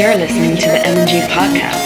You're listening to the MG Podcast.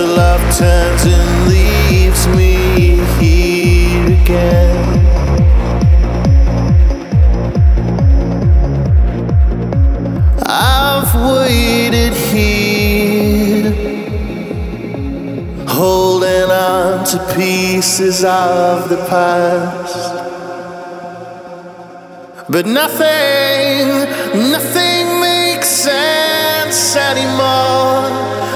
The love turns and leaves me here again. I've waited here, holding on to pieces of the past. But nothing, nothing makes sense anymore.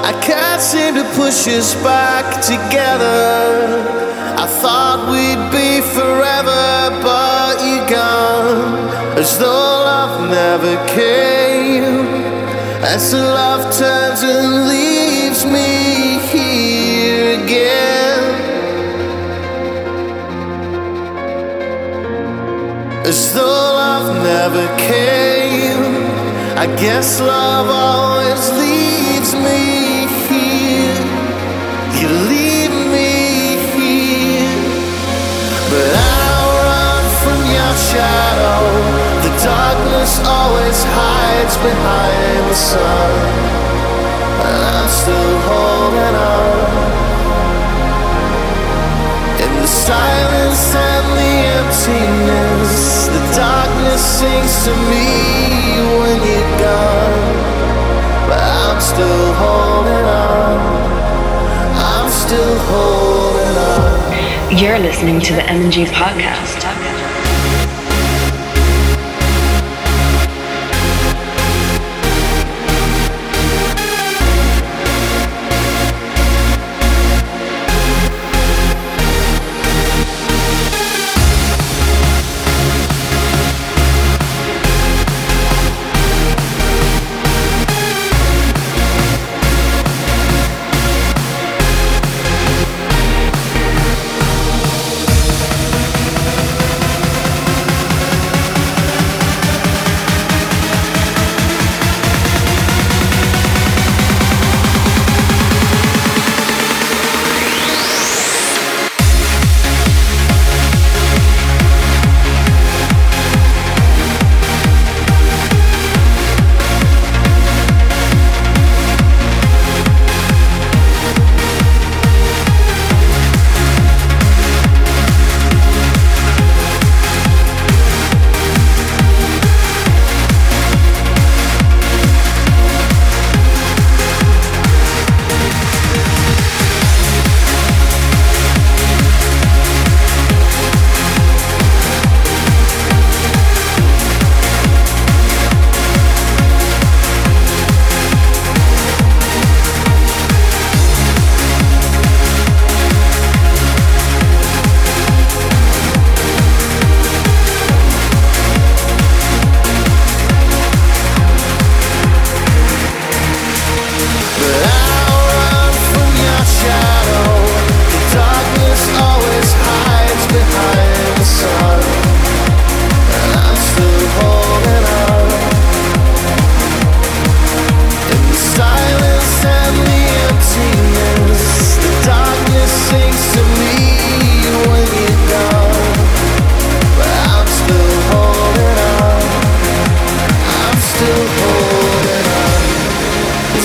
I can't seem to push us back together. I thought we'd be forever, but you're gone. As though love never came. As the love turns and leaves me here again. As though love never came. I guess love always leaves darkness always hides behind the sun. And I'm still holding on. In the silence and the emptiness, the darkness sings to me when you're gone. But I'm still holding on. I'm still holding on. You're listening to the M&G Podcast.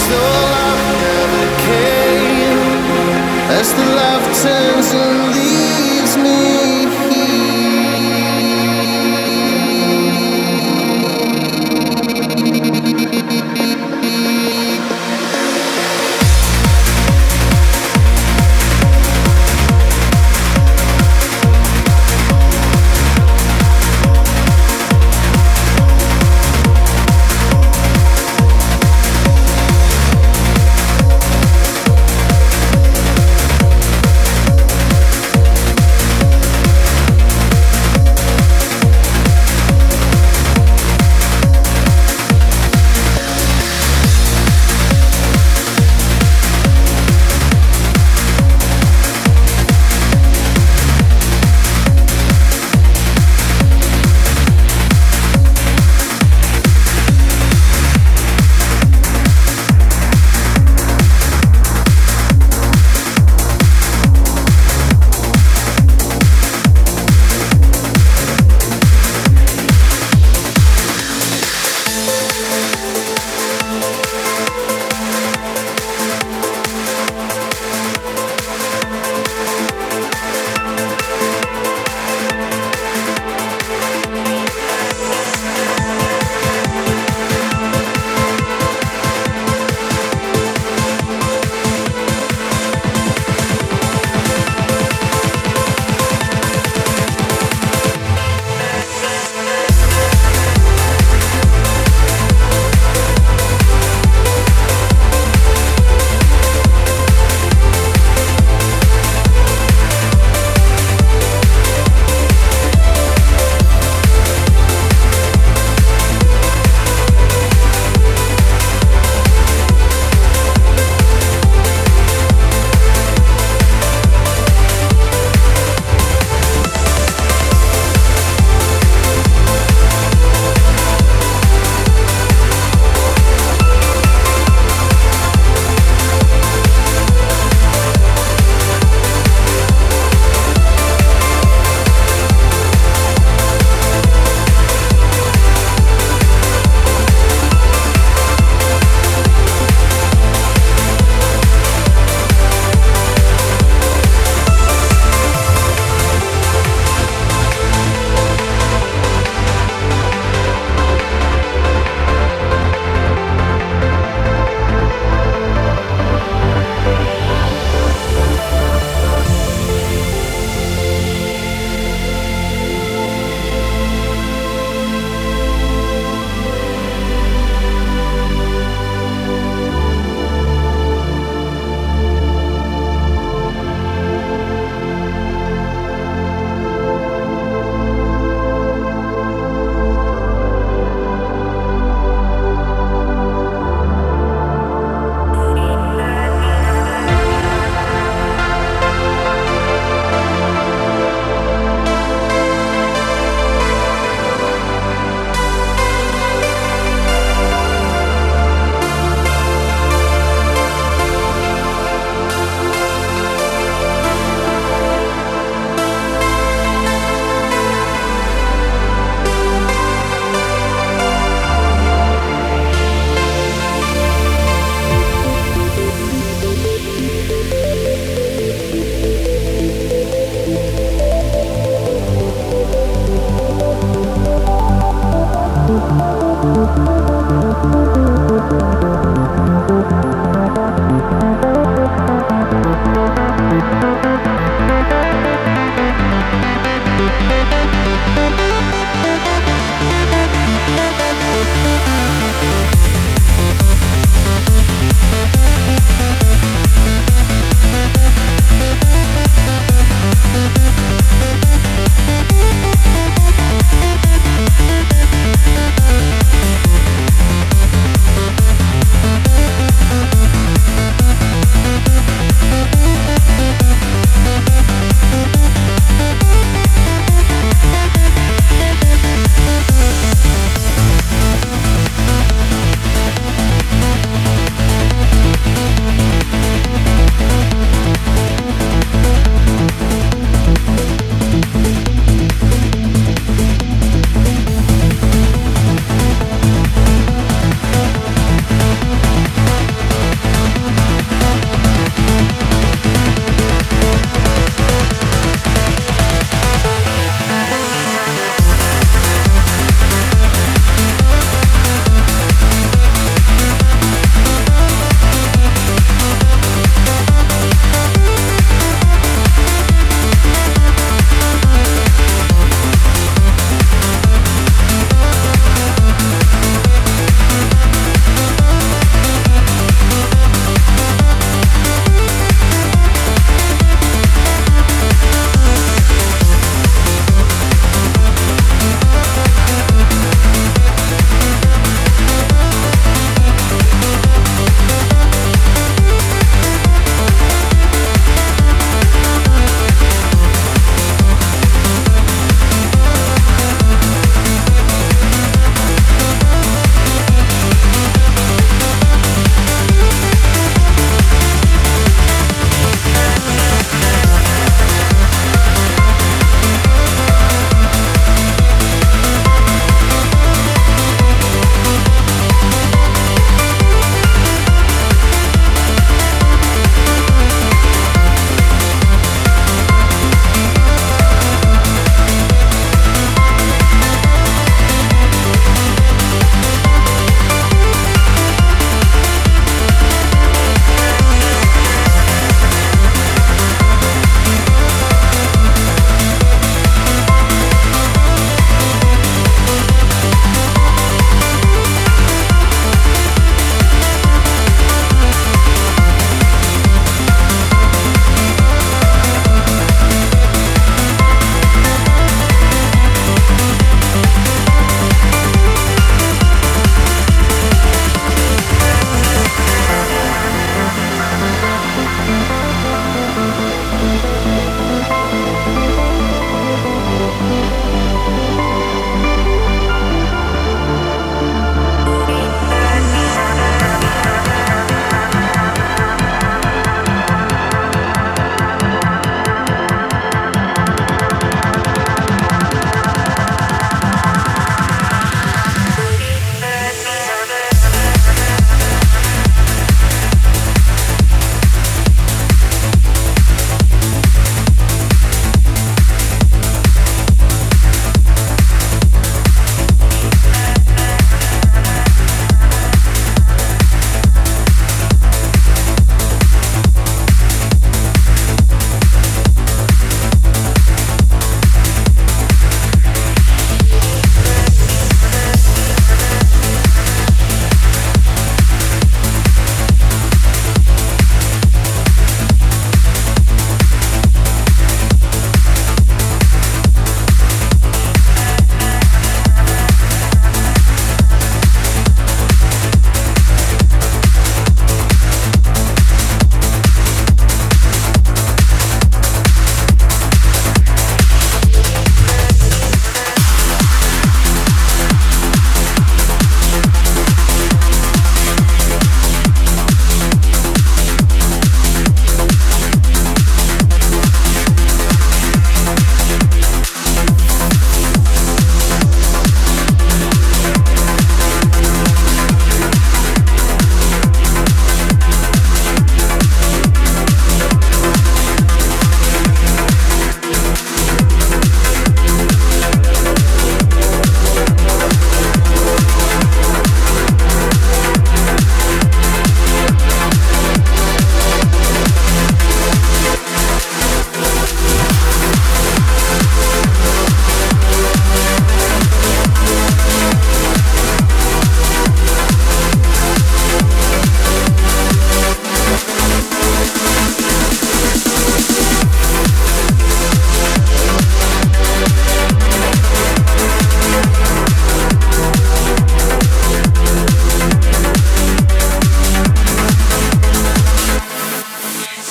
Though love never came, as the love turns and leaves me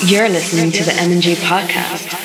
You're listening to the M&G podcast.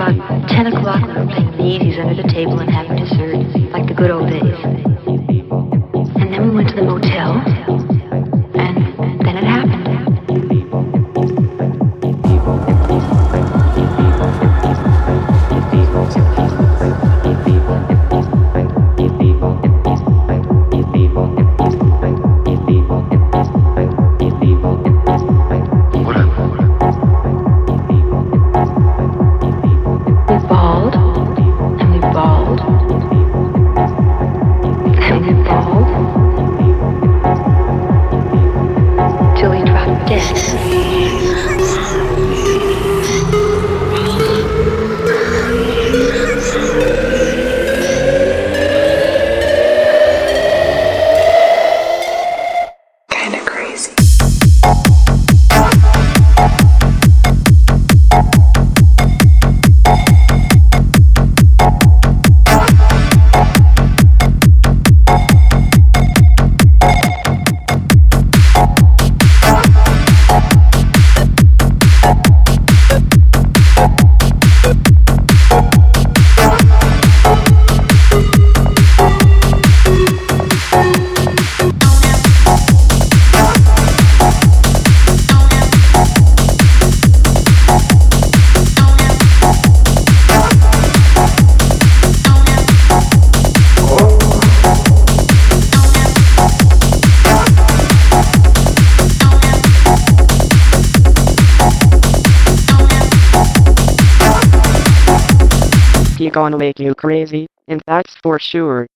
About 10 o'clock, we were playing the easies under the table and having dessert, like the good old days. And then we went to the sure.